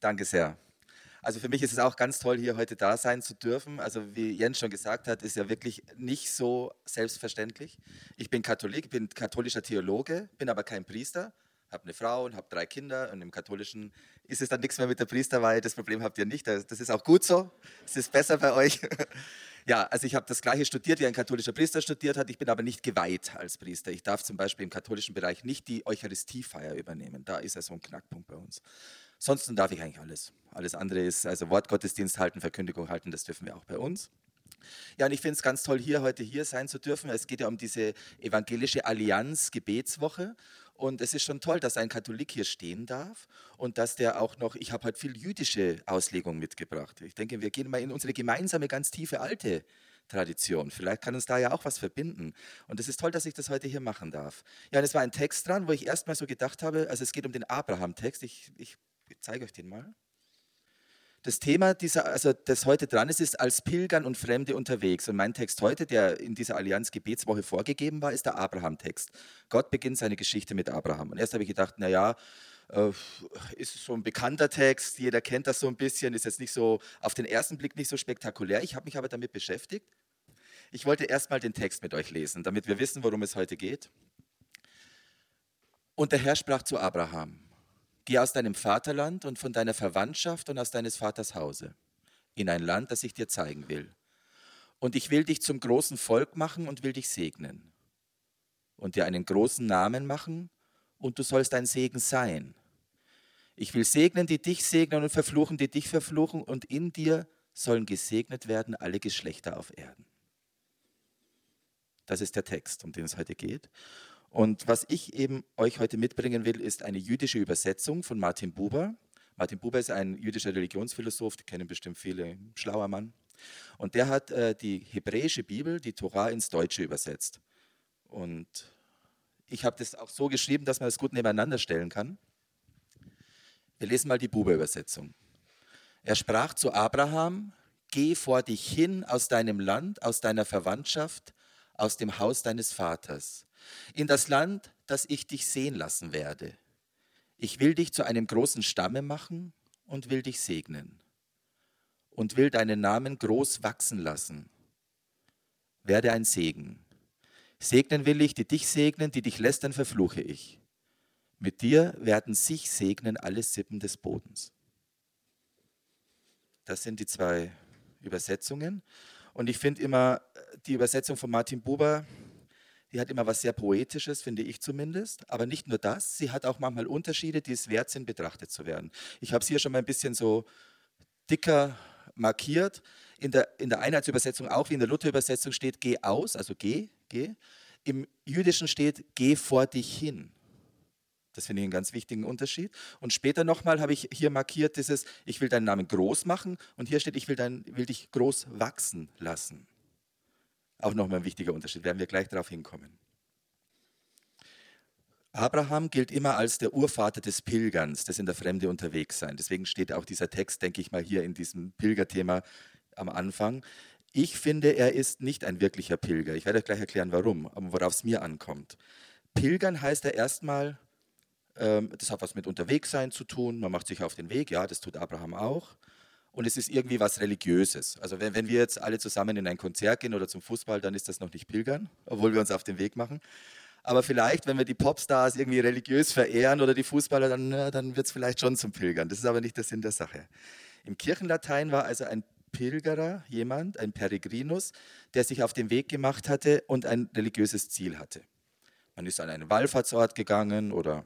Danke sehr. Also für mich ist es auch ganz toll, hier heute da sein zu dürfen. Also wie Jens schon gesagt hat, ist ja wirklich nicht so selbstverständlich. Ich bin Katholik, bin katholischer Theologe, bin aber kein Priester, habe eine Frau und habe drei Kinder und im Katholischen ist es dann nichts mehr mit der Priesterweihe. Das Problem habt ihr nicht. Das ist auch gut so. Es ist besser bei euch. Ja, also ich habe das gleiche studiert, wie ein katholischer Priester studiert hat. Ich bin aber nicht geweiht als Priester. Ich darf zum Beispiel im katholischen Bereich nicht die Eucharistiefeier übernehmen. Da ist ja so ein Knackpunkt bei uns. Sonst darf ich eigentlich alles. Alles andere ist, also Wortgottesdienst halten, Verkündigung halten, das dürfen wir auch bei uns. Ja, und ich finde es ganz toll, hier heute hier sein zu dürfen. Es geht ja um diese evangelische Allianz Gebetswoche. Und es ist schon toll, dass ein Katholik hier stehen darf und dass der auch noch, ich habe heute viel jüdische Auslegung mitgebracht. Ich denke, wir gehen mal in unsere gemeinsame, ganz tiefe alte Tradition. Vielleicht kann uns da ja auch was verbinden. Und es ist toll, dass ich das heute hier machen darf. Ja, und es war ein Text dran, wo ich erstmal so gedacht habe, also es geht um den Abraham-Text. Ich, ich zeige euch den mal. Das Thema dieser, also das heute dran ist, ist als Pilgern und Fremde unterwegs. Und mein Text heute, der in dieser Allianz Gebetswoche vorgegeben war, ist der Abraham-Text. Gott beginnt seine Geschichte mit Abraham. Und erst habe ich gedacht, naja, äh, ist so ein bekannter Text, jeder kennt das so ein bisschen, ist jetzt nicht so auf den ersten Blick nicht so spektakulär. Ich habe mich aber damit beschäftigt. Ich wollte erstmal den Text mit euch lesen, damit wir wissen, worum es heute geht. Und der Herr sprach zu Abraham. Geh aus deinem Vaterland und von deiner Verwandtschaft und aus deines Vaters Hause in ein Land, das ich dir zeigen will. Und ich will dich zum großen Volk machen und will dich segnen und dir einen großen Namen machen und du sollst ein Segen sein. Ich will segnen, die dich segnen und verfluchen, die dich verfluchen und in dir sollen gesegnet werden alle Geschlechter auf Erden. Das ist der Text, um den es heute geht. Und was ich eben euch heute mitbringen will, ist eine jüdische Übersetzung von Martin Buber. Martin Buber ist ein jüdischer Religionsphilosoph, die kennen bestimmt viele, schlauer Mann. Und der hat äh, die hebräische Bibel, die Torah, ins Deutsche übersetzt. Und ich habe das auch so geschrieben, dass man das gut nebeneinander stellen kann. Wir lesen mal die Buber-Übersetzung. Er sprach zu Abraham, geh vor dich hin aus deinem Land, aus deiner Verwandtschaft, aus dem Haus deines Vaters in das Land, das ich dich sehen lassen werde. Ich will dich zu einem großen Stamme machen und will dich segnen und will deinen Namen groß wachsen lassen. Werde ein Segen. Segnen will ich, die dich segnen, die dich lästern, verfluche ich. Mit dir werden sich segnen alle Sippen des Bodens. Das sind die zwei Übersetzungen. Und ich finde immer die Übersetzung von Martin Buber, die hat immer was sehr Poetisches, finde ich zumindest. Aber nicht nur das, sie hat auch manchmal Unterschiede, die es wert sind, betrachtet zu werden. Ich habe es hier schon mal ein bisschen so dicker markiert. In der, in der Einheitsübersetzung, auch wie in der Luther-Übersetzung steht, geh aus, also geh, geh. Im Jüdischen steht, geh vor dich hin. Das finde ich einen ganz wichtigen Unterschied. Und später nochmal habe ich hier markiert dieses, ich will deinen Namen groß machen. Und hier steht, ich will, dein, will dich groß wachsen lassen. Auch nochmal ein wichtiger Unterschied, werden wir gleich darauf hinkommen. Abraham gilt immer als der Urvater des Pilgerns, des in der Fremde unterwegs sein. Deswegen steht auch dieser Text, denke ich mal, hier in diesem Pilgerthema am Anfang. Ich finde, er ist nicht ein wirklicher Pilger. Ich werde gleich erklären, warum, worauf es mir ankommt. Pilgern heißt er erstmal, ähm, das hat was mit Unterwegssein zu tun. Man macht sich auf den Weg, ja, das tut Abraham auch und es ist irgendwie was Religiöses. Also wenn, wenn wir jetzt alle zusammen in ein Konzert gehen oder zum Fußball, dann ist das noch nicht Pilgern, obwohl wir uns auf den Weg machen. Aber vielleicht, wenn wir die Popstars irgendwie religiös verehren oder die Fußballer, dann, dann wird es vielleicht schon zum Pilgern. Das ist aber nicht der Sinn der Sache. Im Kirchenlatein war also ein Pilgerer jemand, ein Peregrinus, der sich auf den Weg gemacht hatte und ein religiöses Ziel hatte. Man ist an einen Wallfahrtsort gegangen oder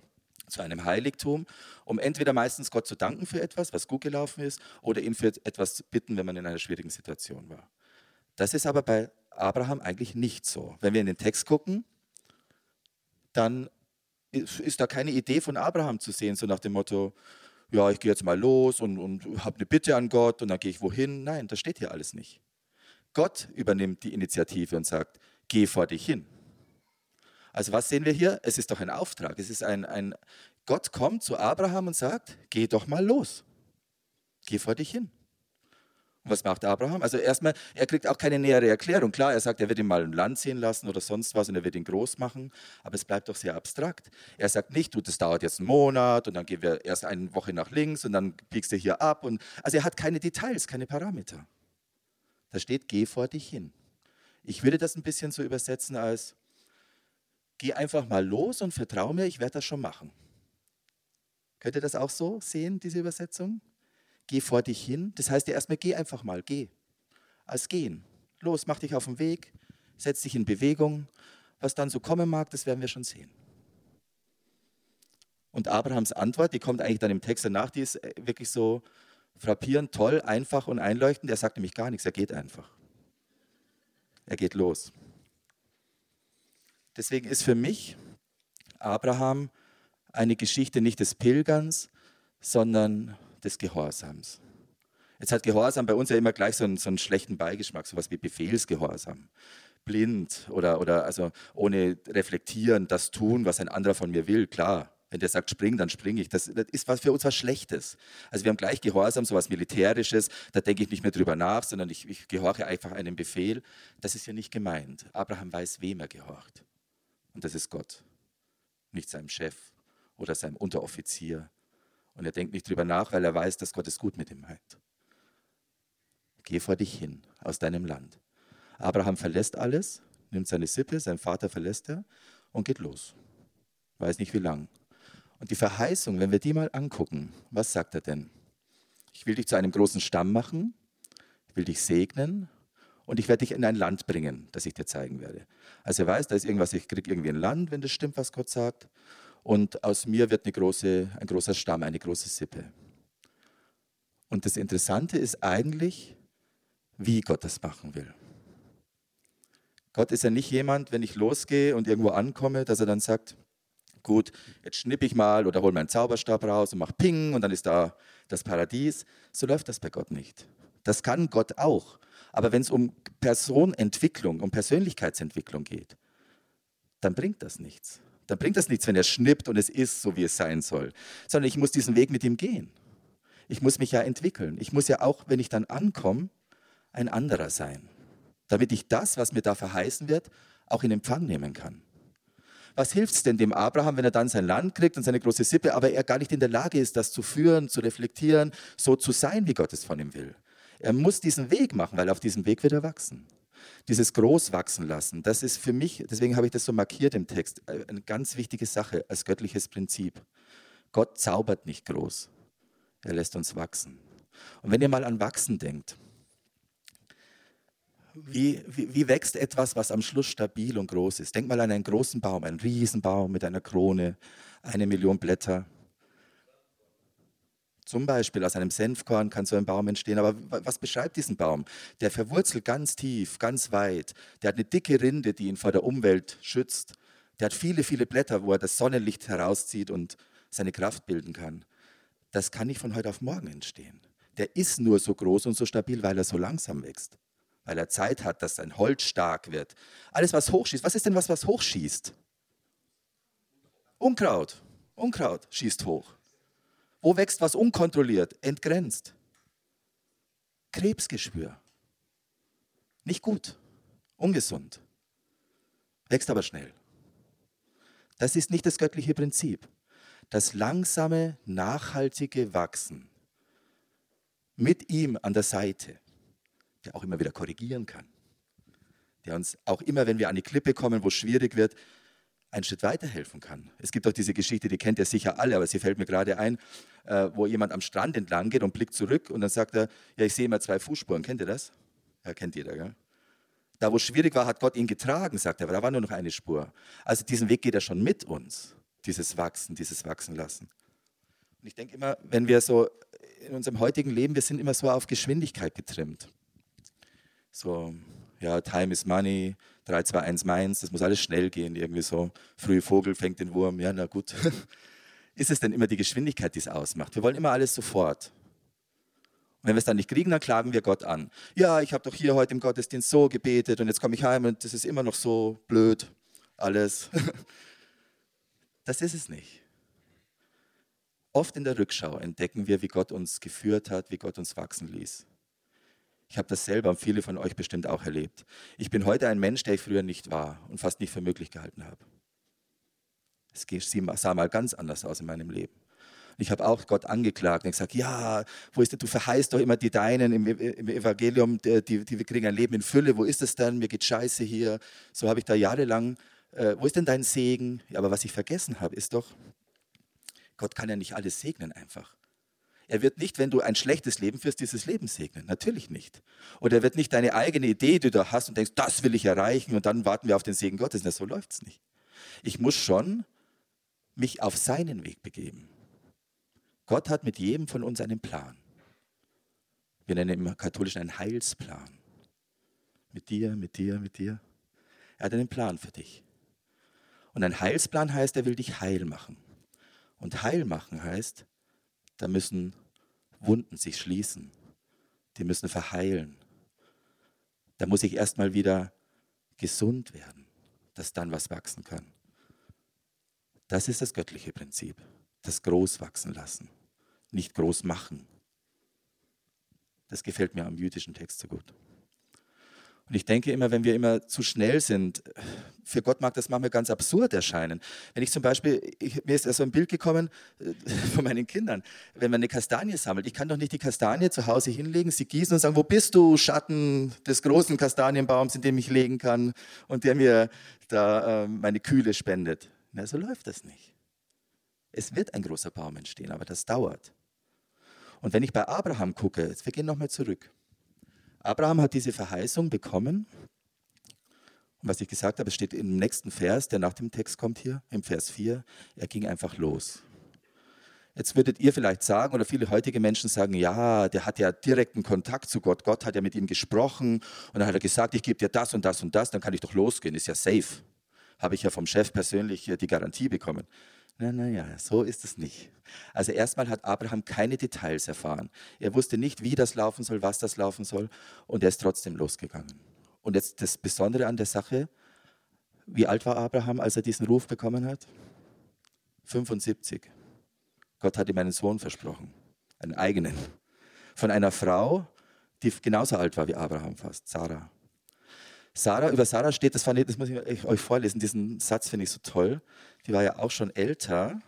zu einem Heiligtum, um entweder meistens Gott zu danken für etwas, was gut gelaufen ist, oder ihn für etwas zu bitten, wenn man in einer schwierigen Situation war. Das ist aber bei Abraham eigentlich nicht so. Wenn wir in den Text gucken, dann ist da keine Idee von Abraham zu sehen, so nach dem Motto, ja, ich gehe jetzt mal los und, und habe eine Bitte an Gott und dann gehe ich wohin. Nein, das steht hier alles nicht. Gott übernimmt die Initiative und sagt, geh vor dich hin. Also was sehen wir hier? Es ist doch ein Auftrag. Es ist ein, ein Gott kommt zu Abraham und sagt, geh doch mal los. Geh vor dich hin. Und was macht Abraham? Also erstmal, er kriegt auch keine nähere Erklärung. Klar, er sagt, er wird ihn mal ein Land sehen lassen oder sonst was und er wird ihn groß machen, aber es bleibt doch sehr abstrakt. Er sagt nicht, du, das dauert jetzt einen Monat und dann gehen wir erst eine Woche nach links und dann biegst du hier ab. Und, also er hat keine Details, keine Parameter. Da steht, geh vor dich hin. Ich würde das ein bisschen so übersetzen als, geh einfach mal los und vertraue mir, ich werde das schon machen. Könnt ihr das auch so sehen, diese Übersetzung? Geh vor dich hin. Das heißt ja erstmal, geh einfach mal, geh. Als gehen. Los, mach dich auf den Weg, setz dich in Bewegung. Was dann so kommen mag, das werden wir schon sehen. Und Abrahams Antwort, die kommt eigentlich dann im Text danach, die ist äh, wirklich so frappierend, toll, einfach und einleuchtend. Er sagt nämlich gar nichts, er geht einfach. Er geht los. Deswegen ist für mich Abraham eine Geschichte nicht des Pilgerns, sondern des Gehorsams. Jetzt hat Gehorsam bei uns ja immer gleich so einen, so einen schlechten Beigeschmack, sowas wie Befehlsgehorsam. Blind oder, oder also ohne reflektieren, das tun, was ein anderer von mir will, klar. Wenn der sagt, spring, dann springe ich. Das, das, ist was für uns was Schlechtes. Also wir haben gleich Gehorsam, sowas Militärisches, da denke ich nicht mehr drüber nach, sondern ich, ich gehorche einfach einem Befehl. Das ist ja nicht gemeint. Abraham weiß, wem er gehorcht. Und das ist Gott, nicht seinem Chef oder seinem Unteroffizier. Und er denkt nicht drüber nach, weil er weiß, dass Gott es gut mit ihm meint. Geh vor dich hin aus deinem Land. Abraham verlässt alles, nimmt seine Sippe, sein Vater verlässt er und geht los. Weiß nicht wie lang. Und die Verheißung, wenn wir die mal angucken, was sagt er denn? Ich will dich zu einem großen Stamm machen, ich will dich segnen und ich werde dich in ein Land bringen, das ich dir zeigen werde. Also er weiß, da ist irgendwas, ich kriege irgendwie ein Land, wenn das stimmt, was Gott sagt. Und aus mir wird eine große, ein großer Stamm, eine große Sippe. Und das Interessante ist eigentlich, wie Gott das machen will. Gott ist ja nicht jemand, wenn ich losgehe und irgendwo ankomme, dass er dann sagt, gut, jetzt schnippe ich mal oder hole meinen Zauberstab raus und mache Ping und dann ist da das Paradies. So läuft das bei Gott nicht. Das kann Gott auch. Aber wenn es um Personentwicklung, um Persönlichkeitsentwicklung geht, dann bringt das nichts dann bringt das nichts, wenn er schnippt und es ist so, wie es sein soll. Sondern ich muss diesen Weg mit ihm gehen. Ich muss mich ja entwickeln. Ich muss ja auch, wenn ich dann ankomme, ein anderer sein. Damit ich das, was mir da verheißen wird, auch in Empfang nehmen kann. Was hilft es denn dem Abraham, wenn er dann sein Land kriegt und seine große Sippe, aber er gar nicht in der Lage ist, das zu führen, zu reflektieren, so zu sein, wie Gott es von ihm will? Er muss diesen Weg machen, weil auf diesem Weg wird er wachsen dieses Großwachsen lassen, das ist für mich, deswegen habe ich das so markiert im Text, äh, eine ganz wichtige Sache als göttliches Prinzip. Gott zaubert nicht groß, er lässt uns wachsen. Und wenn ihr mal an Wachsen denkt, wie, wie, wie, wächst etwas, was am Schluss stabil und groß ist? Denk mal an einen großen Baum, einen Riesenbaum mit einer Krone, eine Million Blätter. Zum Beispiel aus einem Senfkorn kann so ein Baum entstehen. Aber was beschreibt diesen Baum? Der verwurzelt ganz tief, ganz weit. Der hat eine dicke Rinde, die ihn vor der Umwelt schützt. Der hat viele, viele Blätter, wo er das Sonnenlicht herauszieht und seine Kraft bilden kann. Das kann nicht von heute auf morgen entstehen. Der ist nur so groß und so stabil, weil er so langsam wächst. Weil er Zeit hat, dass sein Holz stark wird. Alles, was hochschießt. Was ist denn was, was hochschießt? Unkraut. Unkraut schießt hoch. Wo wächst was unkontrolliert? Entgrenzt. Krebsgeschwür. Nicht gut. Ungesund. Wächst aber schnell. Das ist nicht das göttliche Prinzip. Das langsame, nachhaltige Wachsen mit ihm an der Seite, der auch immer wieder korrigieren kann, der uns auch immer, wenn wir an die Klippe kommen, wo es schwierig wird, einen Schritt weiterhelfen kann. Es gibt auch diese Geschichte, die kennt ihr sicher alle, aber sie fällt mir gerade ein, äh, wo jemand am Strand entlang geht und blickt zurück und dann sagt er, ja, ich sehe immer zwei Fußspuren. Kennt ihr das? Ja, kennt jeder, gell? Da, wo es schwierig war, hat Gott ihn getragen, sagt er, aber da war nur noch eine Spur. Also diesen Weg geht er schon mit uns, dieses Wachsen, dieses Wachsen lassen. Und ich denke immer, wenn wir so in unserem heutigen Leben, wir sind immer so auf Geschwindigkeit getrimmt. So, ja, Time is Money, 3, 2, 1 Mainz, das muss alles schnell gehen, irgendwie so. Frühe Vogel fängt den Wurm, ja, na gut. Ist es denn immer die Geschwindigkeit, die es ausmacht? Wir wollen immer alles sofort. Und wenn wir es dann nicht kriegen, dann klagen wir Gott an. Ja, ich habe doch hier heute im Gottesdienst so gebetet und jetzt komme ich heim und das ist immer noch so blöd, alles. Das ist es nicht. Oft in der Rückschau entdecken wir, wie Gott uns geführt hat, wie Gott uns wachsen ließ. Ich habe das selber und viele von euch bestimmt auch erlebt. Ich bin heute ein Mensch, der ich früher nicht war und fast nicht für möglich gehalten habe. Es sah mal ganz anders aus in meinem Leben. Ich habe auch Gott angeklagt und gesagt, ja, wo ist denn, du verheißt doch immer die Deinen im, im Evangelium, die, die, die, kriegen ein Leben in Fülle, wo ist es denn, mir geht scheiße hier. So habe ich da jahrelang, äh, wo ist denn dein Segen? Ja, aber was ich vergessen habe, ist doch, Gott kann ja nicht alles segnen einfach. Er wird nicht, wenn du ein schlechtes Leben führst, dieses Leben segnen. Natürlich nicht. Oder er wird nicht deine eigene Idee, die du hast und denkst, das will ich erreichen und dann warten wir auf den Segen Gottes. Na, so läuft es nicht. Ich muss schon mich auf seinen Weg begeben. Gott hat mit jedem von uns einen Plan. Wir nennen im Katholischen einen Heilsplan. Mit dir, mit dir, mit dir. Er hat einen Plan für dich. Und ein Heilsplan heißt, er will dich heil machen. Und heil machen heißt, da müssen Wunden sich schließen. Die müssen verheilen. Da muss ich erstmal wieder gesund werden, dass dann was wachsen kann. Das ist das göttliche Prinzip das groß wachsen lassen, nicht groß machen. Das gefällt mir am jüdischen Text so gut. Und ich denke immer, wenn wir immer zu schnell sind, für Gott mag das manchmal ganz absurd erscheinen. Wenn ich zum Beispiel, ich, mir ist so ein Bild gekommen äh, von meinen Kindern, wenn man eine Kastanie sammelt, ich kann doch nicht die Kastanie zu Hause hinlegen, sie gießen und sagen, wo bist du, Schatten des großen Kastanienbaums, in dem ich legen kann und der mir da äh, meine Kühle spendet. Na, so läuft das nicht. Es wird ein großer Baum entstehen, aber das dauert. Und wenn ich bei Abraham gucke, jetzt wir gehen nochmal zurück. Abraham hat diese Verheißung bekommen. Und was ich gesagt habe, steht im nächsten Vers, der nach dem Text kommt hier, im Vers 4, er ging einfach los. Jetzt würdet ihr vielleicht sagen, oder viele heutige Menschen sagen, ja, der hat ja direkten Kontakt zu Gott. Gott hat ja mit ihm gesprochen und dann hat er gesagt, ich gebe dir das und das und das, dann kann ich doch losgehen, ist ja safe. Habe ich ja vom Chef persönlich die Garantie bekommen. Na, naja, so ist es nicht. Also erstmal hat Abraham keine Details erfahren. Er wusste nicht, wie das laufen soll, was das laufen soll und er ist trotzdem losgegangen. Und jetzt das Besondere an der Sache, wie alt war Abraham, als er diesen Ruf bekommen hat? 75. Gott hat ihm einen Sohn versprochen, einen eigenen. Von einer Frau, die genauso alt war wie Abraham fast, Sarah. Sarah, über Sarah steht, das, ich, das muss ich euch vorlesen, diesen Satz finde ich so toll. Die war ja auch schon älter.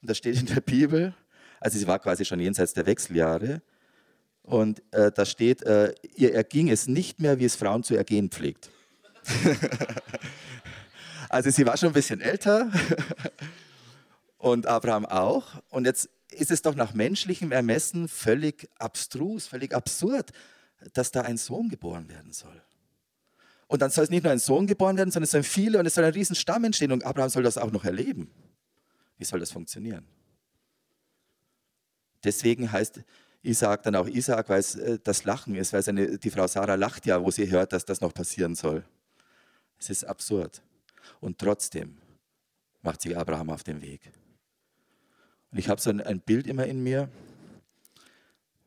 Und da steht in der Bibel, also sie war quasi schon jenseits der Wechseljahre. Und äh, da steht, äh, ihr erging es nicht mehr, wie es Frauen zu ergehen pflegt. also sie war schon ein bisschen älter und Abraham auch. Und jetzt ist es doch nach menschlichem Ermessen völlig abstrus, völlig absurd, dass da ein Sohn geboren werden soll. Und dann soll es nicht nur ein Sohn geboren werden, sondern es sollen viele und es soll ein riesen Stamm entstehen und Abraham soll das auch noch erleben. Wie soll das funktionieren? Deswegen heißt Isaac dann auch Isaac, weil es äh, das Lachen ist, weil seine, die Frau Sarah lacht ja, wo sie hört, dass das noch passieren soll. Es ist absurd. Und trotzdem macht sich Abraham auf den Weg. Und ich habe so ein, ein Bild immer in mir,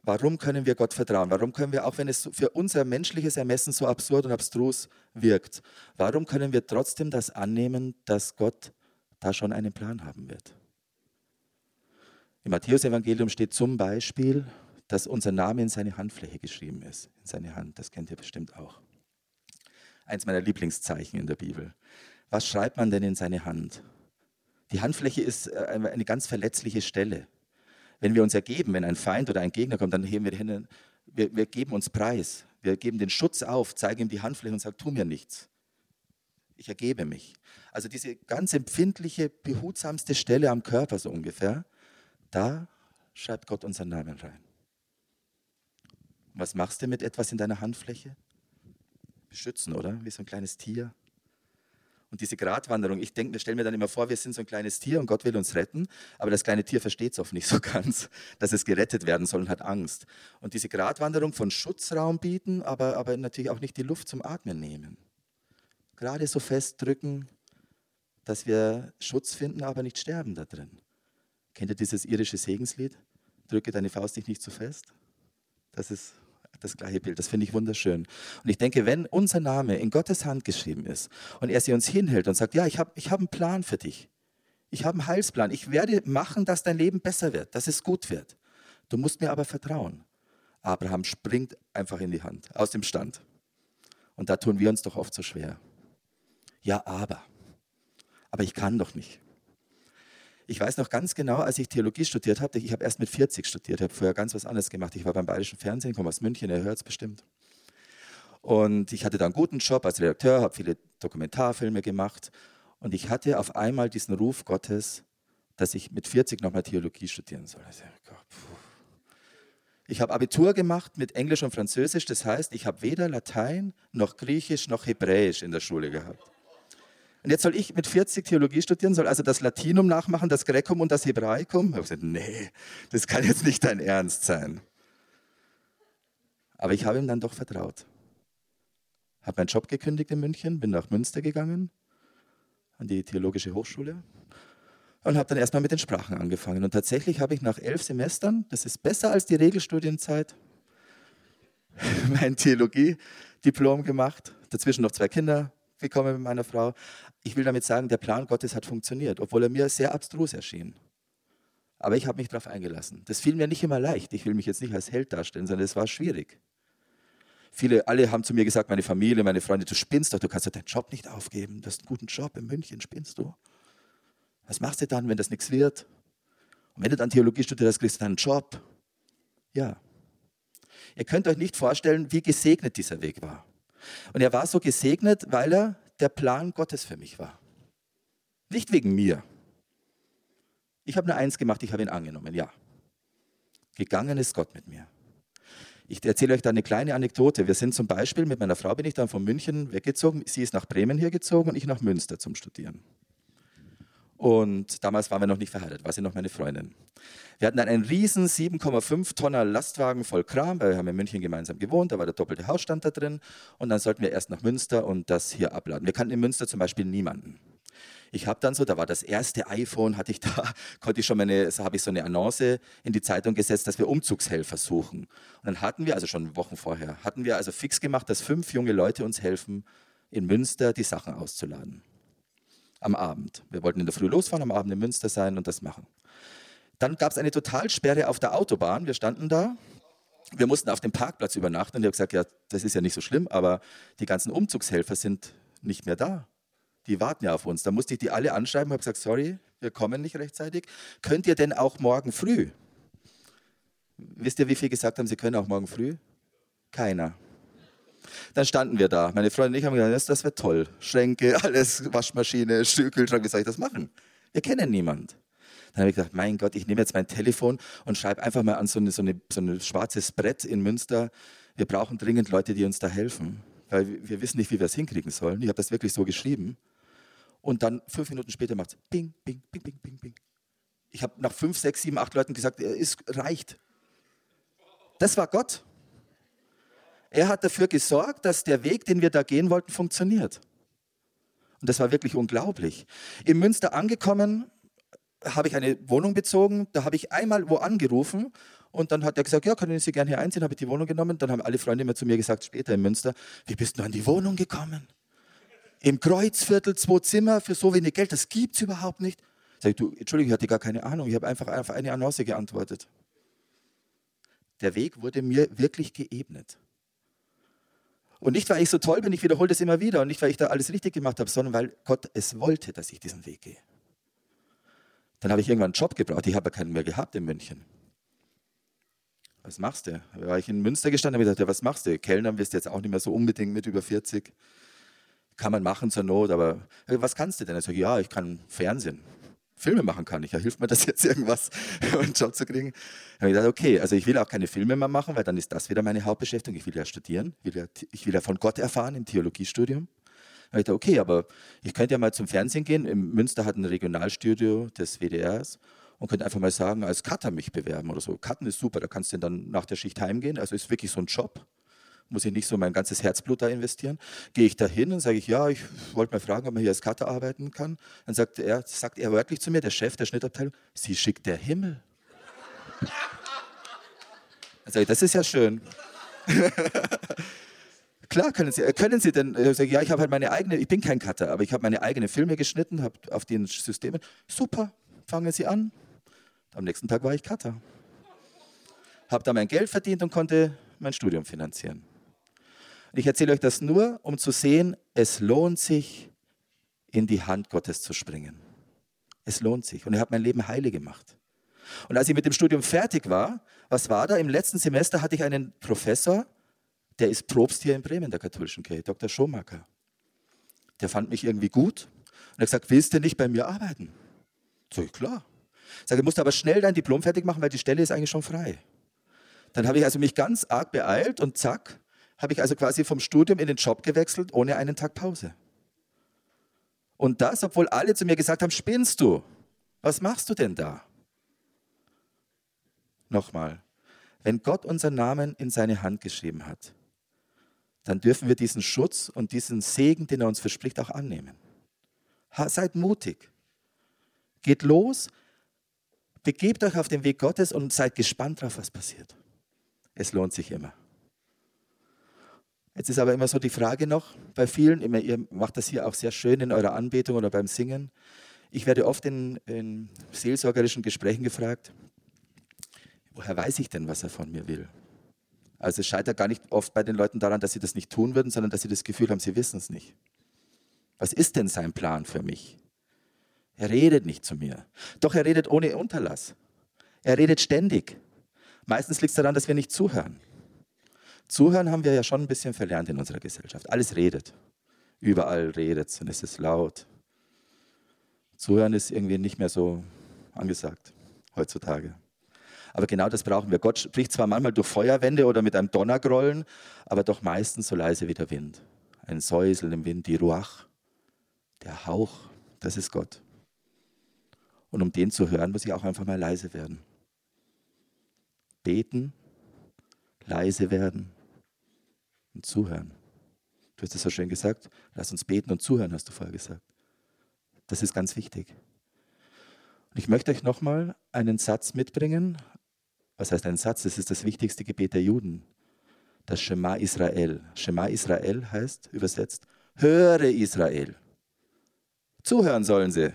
Warum können wir Gott vertrauen? Warum können wir, auch wenn es für unser menschliches Ermessen so absurd und abstrus wirkt, warum können wir trotzdem das annehmen, dass Gott da schon einen Plan haben wird? Im Matthäus-Evangelium steht zum Beispiel, dass unser Name in seine Handfläche geschrieben ist. In seine Hand, das kennt ihr bestimmt auch. Eins meiner Lieblingszeichen in der Bibel. Was schreibt man denn in seine Hand? Die Handfläche ist äh, eine ganz verletzliche Stelle. Wenn wir uns ergeben, wenn ein Feind oder ein Gegner kommt, dann heben wir die Hände, wir, wir geben uns preis. Wir geben den Schutz auf, zeigen ihm die Handfläche und sagen, tu mir nichts. Ich ergebe mich. Also diese ganz empfindliche, behutsamste Stelle am Körper so ungefähr, da schreibt Gott unseren Namen rein. Was machst du mit etwas in deiner Handfläche? Beschützen, oder? Wie so ein kleines Tier. Und diese Gratwanderung, ich denke, stelle mir dann immer vor, wir sind so ein kleines Tier und Gott will uns retten, aber das kleine Tier versteht es oft nicht so ganz, dass es gerettet werden soll und hat Angst. Und diese Gratwanderung von Schutzraum bieten, aber, aber natürlich auch nicht die Luft zum Atmen nehmen. Gerade so festdrücken, dass wir Schutz finden, aber nicht sterben da drin. Kennt ihr dieses irische Segenslied? Drücke deine Faust nicht zu fest. Das ist das gleiche Bild. Das finde ich wunderschön. Und ich denke, wenn unser Name in Gottes Hand geschrieben ist und er sie uns hinhält und sagt, ja, ich habe ich hab einen Plan für dich. Ich habe einen Heilsplan. Ich werde machen, dass dein Leben besser wird, dass es gut wird. Du musst mir aber vertrauen. Abraham springt einfach in die Hand, aus dem Stand. Und da tun wir uns doch oft so schwer. Ja, aber. Aber ich kann doch nicht. Ich weiß noch ganz genau, als ich Theologie studiert habe, ich habe erst mit 40 studiert, ich habe vorher ganz was anderes gemacht. Ich war beim Bayerischen Fernsehen, komme aus München, ihr hört es bestimmt. Und ich hatte da einen guten Job als Redakteur, habe viele Dokumentarfilme gemacht. Und ich hatte auf einmal diesen Ruf Gottes, dass ich mit 40 nochmal Theologie studieren soll. Ich habe Abitur gemacht mit Englisch und Französisch, das heißt, ich habe weder Latein noch Griechisch noch Hebräisch in der Schule gehabt. Und jetzt soll ich mit 40 Theologie studieren, soll also das Latinum nachmachen, das Gräkum und das Hebraikum? Ich habe gesagt, nee, das kann jetzt nicht dein Ernst sein. Aber ich habe ihm dann doch vertraut. Habe meinen Job gekündigt in München, bin nach Münster gegangen, an die Theologische Hochschule und habe dann erstmal mit den Sprachen angefangen. Und tatsächlich habe ich nach elf Semestern, das ist besser als die Regelstudienzeit, mein Theologie-Diplom gemacht. Dazwischen noch zwei Kinder bekommen mit meiner Frau. Ich will damit sagen, der Plan Gottes hat funktioniert, obwohl er mir sehr abstrus erschien. Aber ich habe mich darauf eingelassen. Das fiel mir nicht immer leicht. Ich will mich jetzt nicht als Held darstellen, sondern es war schwierig. Viele, alle haben zu mir gesagt, meine Familie, meine Freunde, du spinnst doch, du kannst doch deinen Job nicht aufgeben. Du hast einen guten Job in München, spinnst du? Was machst du dann, wenn das nichts wird? Und wenn du dann Theologie studierst, kriegst du dann einen Job. Ja. Ihr könnt euch nicht vorstellen, wie gesegnet dieser Weg war. Und er war so gesegnet, weil er der Plan Gottes für mich war. Nicht wegen mir. Ich habe nur eins gemacht, ich habe ihn angenommen, ja. Gegangen ist Gott mit mir. Ich erzähle euch da eine kleine Anekdote. Wir sind zum Beispiel, mit meiner Frau bin ich dann von München weggezogen. Sie ist nach Bremen hier gezogen und ich nach Münster zum Studieren. Und damals waren wir noch nicht verheiratet, war sie noch meine Freundin. Wir hatten dann einen riesen 7,5 Tonner Lastwagen voll Kram, weil wir haben in München gemeinsam gewohnt, da war der doppelte Hausstand da drin. Und dann sollten wir erst nach Münster und das hier abladen. Wir kannten in Münster zum Beispiel niemanden. Ich habe dann so, da war das erste iPhone, hatte ich da, konnte ich schon meine, so habe ich so eine Annonce in die Zeitung gesetzt, dass wir Umzugshelfer suchen. Und dann hatten wir, also schon Wochen vorher, hatten wir also fix gemacht, dass fünf junge Leute uns helfen, in Münster die Sachen auszuladen am Abend. Wir wollten in der Früh losfahren, am Abend in Münster sein und das machen. Dann gab es eine Totalsperre auf der Autobahn. Wir standen da. Wir mussten auf dem Parkplatz übernachten. Und ich habe gesagt, ja, das ist ja nicht so schlimm, aber die ganzen Umzugshelfer sind nicht mehr da. Die warten ja auf uns. Da musste ich die alle anschreiben und habe gesagt, sorry, wir kommen nicht rechtzeitig. Könnt ihr denn auch morgen früh? Wisst ihr, wie viele gesagt haben, sie können auch morgen früh? Keiner. Dann standen wir da. Meine Freundin und ich haben gesagt, das, das wird toll. Schränke, alles, Waschmaschine, Kühlschrank, wie soll ich das machen? Wir kennen niemand. Dann habe ich gedacht, mein Gott, ich nehme jetzt mein Telefon und schreibe einfach mal an so, eine, so, eine, so ein schwarzes Brett in Münster. Wir brauchen dringend Leute, die uns da helfen, weil wir wissen nicht, wie wir es hinkriegen sollen. Ich habe das wirklich so geschrieben. Und dann fünf Minuten später macht es bing, bing, bing, bing, bing, bing. Ich habe nach fünf, sechs, sieben, acht Leuten gesagt, es reicht. Das war Gott. Er hat dafür gesorgt, dass der Weg, den wir da gehen wollten, funktioniert. Und das war wirklich unglaublich. In Münster angekommen, habe ich eine Wohnung bezogen. Da habe ich einmal wo angerufen und dann hat er gesagt, ja, können Sie gerne hier einziehen. Habe ich die Wohnung genommen. Dann haben alle Freunde immer zu mir gesagt, später in Münster, wie bist du an die Wohnung gekommen? Im Kreuzviertel, zwei Zimmer für so wenig Geld, das gibt es überhaupt nicht. Sag ich, du, Entschuldigung, ich hatte gar keine Ahnung. Ich habe einfach auf eine Annonce geantwortet. Der Weg wurde mir wirklich geebnet. Und nicht, weil ich so toll bin, ich wiederhole das immer wieder und nicht, weil ich da alles richtig gemacht habe, sondern weil Gott es wollte, dass ich diesen Weg gehe. Dann habe ich irgendwann einen Job gebraucht, ich habe keinen mehr gehabt in München. Was machst du? Da war ich in Münster gestanden und habe gedacht, ja, was machst du? Kellner wirst du jetzt auch nicht mehr so unbedingt mit über 40. Kann man machen zur Not, aber was kannst du denn? Ich sage, ja, ich kann Fernsehen. Filme machen kann. Ich, ja, hilft mir das jetzt irgendwas, einen Job zu kriegen? Dann habe ich gedacht, okay, also ich will auch keine Filme mehr machen, weil dann ist das wieder meine Hauptbeschäftigung. Ich will ja studieren, ich will ja, ich will ja von Gott erfahren im Theologiestudium. Dann habe ich gedacht, okay, aber ich könnte ja mal zum Fernsehen gehen. Im Münster hat ein Regionalstudio des WDRs und könnte einfach mal sagen, als Cutter mich bewerben oder so. Cutten ist super, da kannst du dann nach der Schicht heimgehen. Also ist wirklich so ein Job muss ich nicht so mein ganzes Herzblut da investieren. Gehe ich da hin und sage ich, ja, ich wollte mal fragen, ob man hier als Cutter arbeiten kann. Dann sagt er, sagt er wörtlich zu mir, der Chef der Schnittabteilung, Sie schickt der Himmel. Dann sage ich, das ist ja schön. Klar, können Sie, können Sie denn, ich sage, ja, ich habe halt meine eigene, ich bin kein Cutter, aber ich habe meine eigenen Filme geschnitten, habe auf den Systemen. Super, fangen Sie an. Am nächsten Tag war ich Cutter habe da mein Geld verdient und konnte mein Studium finanzieren. Und ich erzähle euch das nur, um zu sehen, es lohnt sich, in die Hand Gottes zu springen. Es lohnt sich. Und er hat mein Leben heile gemacht. Und als ich mit dem Studium fertig war, was war da? Im letzten Semester hatte ich einen Professor, der ist Probst hier in Bremen, der katholischen Kirche, Dr. Schomacker. Der fand mich irgendwie gut und hat gesagt, willst du nicht bei mir arbeiten? So, klar. Sag, du musst aber schnell dein Diplom fertig machen, weil die Stelle ist eigentlich schon frei. Dann habe ich also mich ganz arg beeilt und zack, habe ich also quasi vom Studium in den Job gewechselt, ohne einen Tag Pause. Und das, obwohl alle zu mir gesagt haben, spinnst du? Was machst du denn da? Nochmal, wenn Gott unseren Namen in seine Hand geschrieben hat, dann dürfen wir diesen Schutz und diesen Segen, den er uns verspricht, auch annehmen. Seid mutig. Geht los, begebt euch auf den Weg Gottes und seid gespannt darauf, was passiert. Es lohnt sich immer. Jetzt ist aber immer so die Frage noch bei vielen, immer, ihr macht das hier auch sehr schön in eurer Anbetung oder beim Singen. Ich werde oft in, in seelsorgerischen Gesprächen gefragt, woher weiß ich denn, was er von mir will? Also es scheitert gar nicht oft bei den Leuten daran, dass sie das nicht tun würden, sondern dass sie das Gefühl haben, sie wissen es nicht. Was ist denn sein Plan für mich? Er redet nicht zu mir. Doch er redet ohne Unterlass. Er redet ständig. Meistens liegt es daran, dass wir nicht zuhören. Zuhören haben wir ja schon ein bisschen verlernt in unserer Gesellschaft. Alles redet. Überall redet es und es ist laut. Zuhören ist irgendwie nicht mehr so angesagt heutzutage. Aber genau das brauchen wir. Gott spricht zwar manchmal durch Feuerwände oder mit einem Donnergrollen, aber doch meistens so leise wie der Wind. Ein Säuseln im Wind, die Ruach, der Hauch, das ist Gott. Und um den zu hören, muss ich auch einfach mal leise werden. Beten, leise werden und zuhören. Du hast es so schön gesagt. Lass uns beten und zuhören, hast du vorher gesagt. Das ist ganz wichtig. Und ich möchte euch nochmal einen Satz mitbringen. Was heißt ein Satz? Das ist das wichtigste Gebet der Juden. Das Shema Israel. Shema Israel heißt übersetzt, höre Israel. Zuhören sollen sie.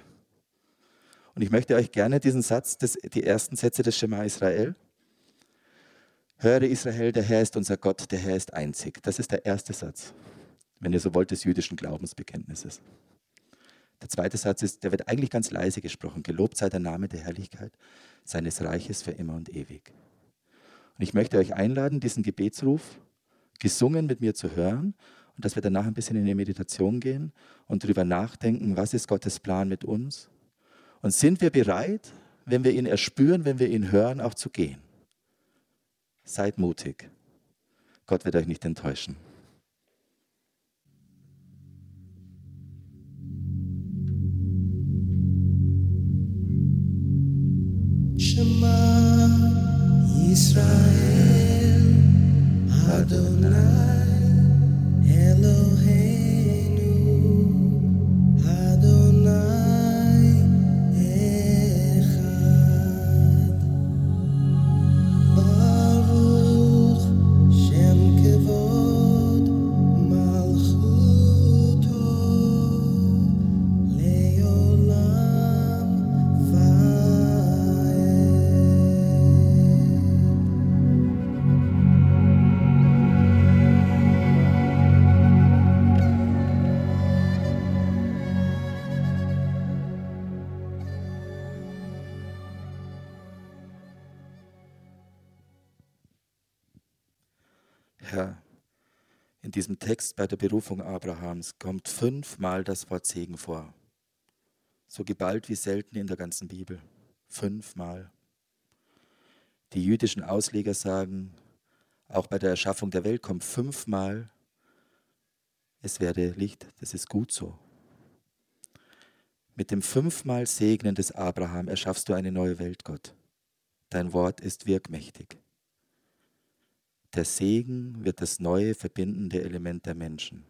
Und ich möchte euch gerne diesen Satz, des, die ersten Sätze des Shema Israel. Höre Israel, der Herr ist unser Gott, der Herr ist einzig. Das ist der erste Satz, wenn ihr so wollt, des jüdischen Glaubensbekenntnisses. Der zweite Satz ist, der wird eigentlich ganz leise gesprochen. Gelobt sei der Name der Herrlichkeit seines Reiches für immer und ewig. Und ich möchte euch einladen, diesen Gebetsruf gesungen mit mir zu hören und dass wir danach ein bisschen in die Meditation gehen und darüber nachdenken, was ist Gottes Plan mit uns und sind wir bereit, wenn wir ihn erspüren, wenn wir ihn hören, auch zu gehen? Seid mutig. Gott wird euch nicht enttäuschen. Shema Israel Adonai diesem Text bei der Berufung Abrahams kommt fünfmal das Wort Segen vor. So geballt wie selten in der ganzen Bibel. Fünfmal. Die jüdischen Ausleger sagen, auch bei der Erschaffung der Welt kommt fünfmal, es werde Licht, das ist gut so. Mit dem fünfmal Segnen des Abraham erschaffst du eine neue Welt, Gott. Dein Wort ist wirkmächtig. Der Segen wird das neue verbindende Element der Menschen.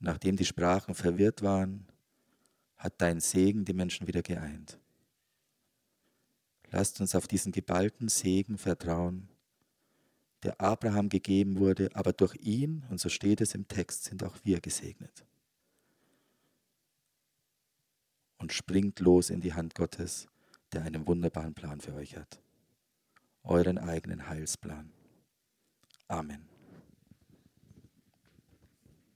Nachdem die Sprachen verwirrt waren, hat dein Segen die Menschen wieder geeint. Lasst uns auf diesen geballten Segen vertrauen, der Abraham gegeben wurde, aber durch ihn, und so steht es im Text, sind auch wir gesegnet. Und springt los in die Hand Gottes, der einen wunderbaren Plan für euch hat. Euren eigenen Heilsplan. Amen.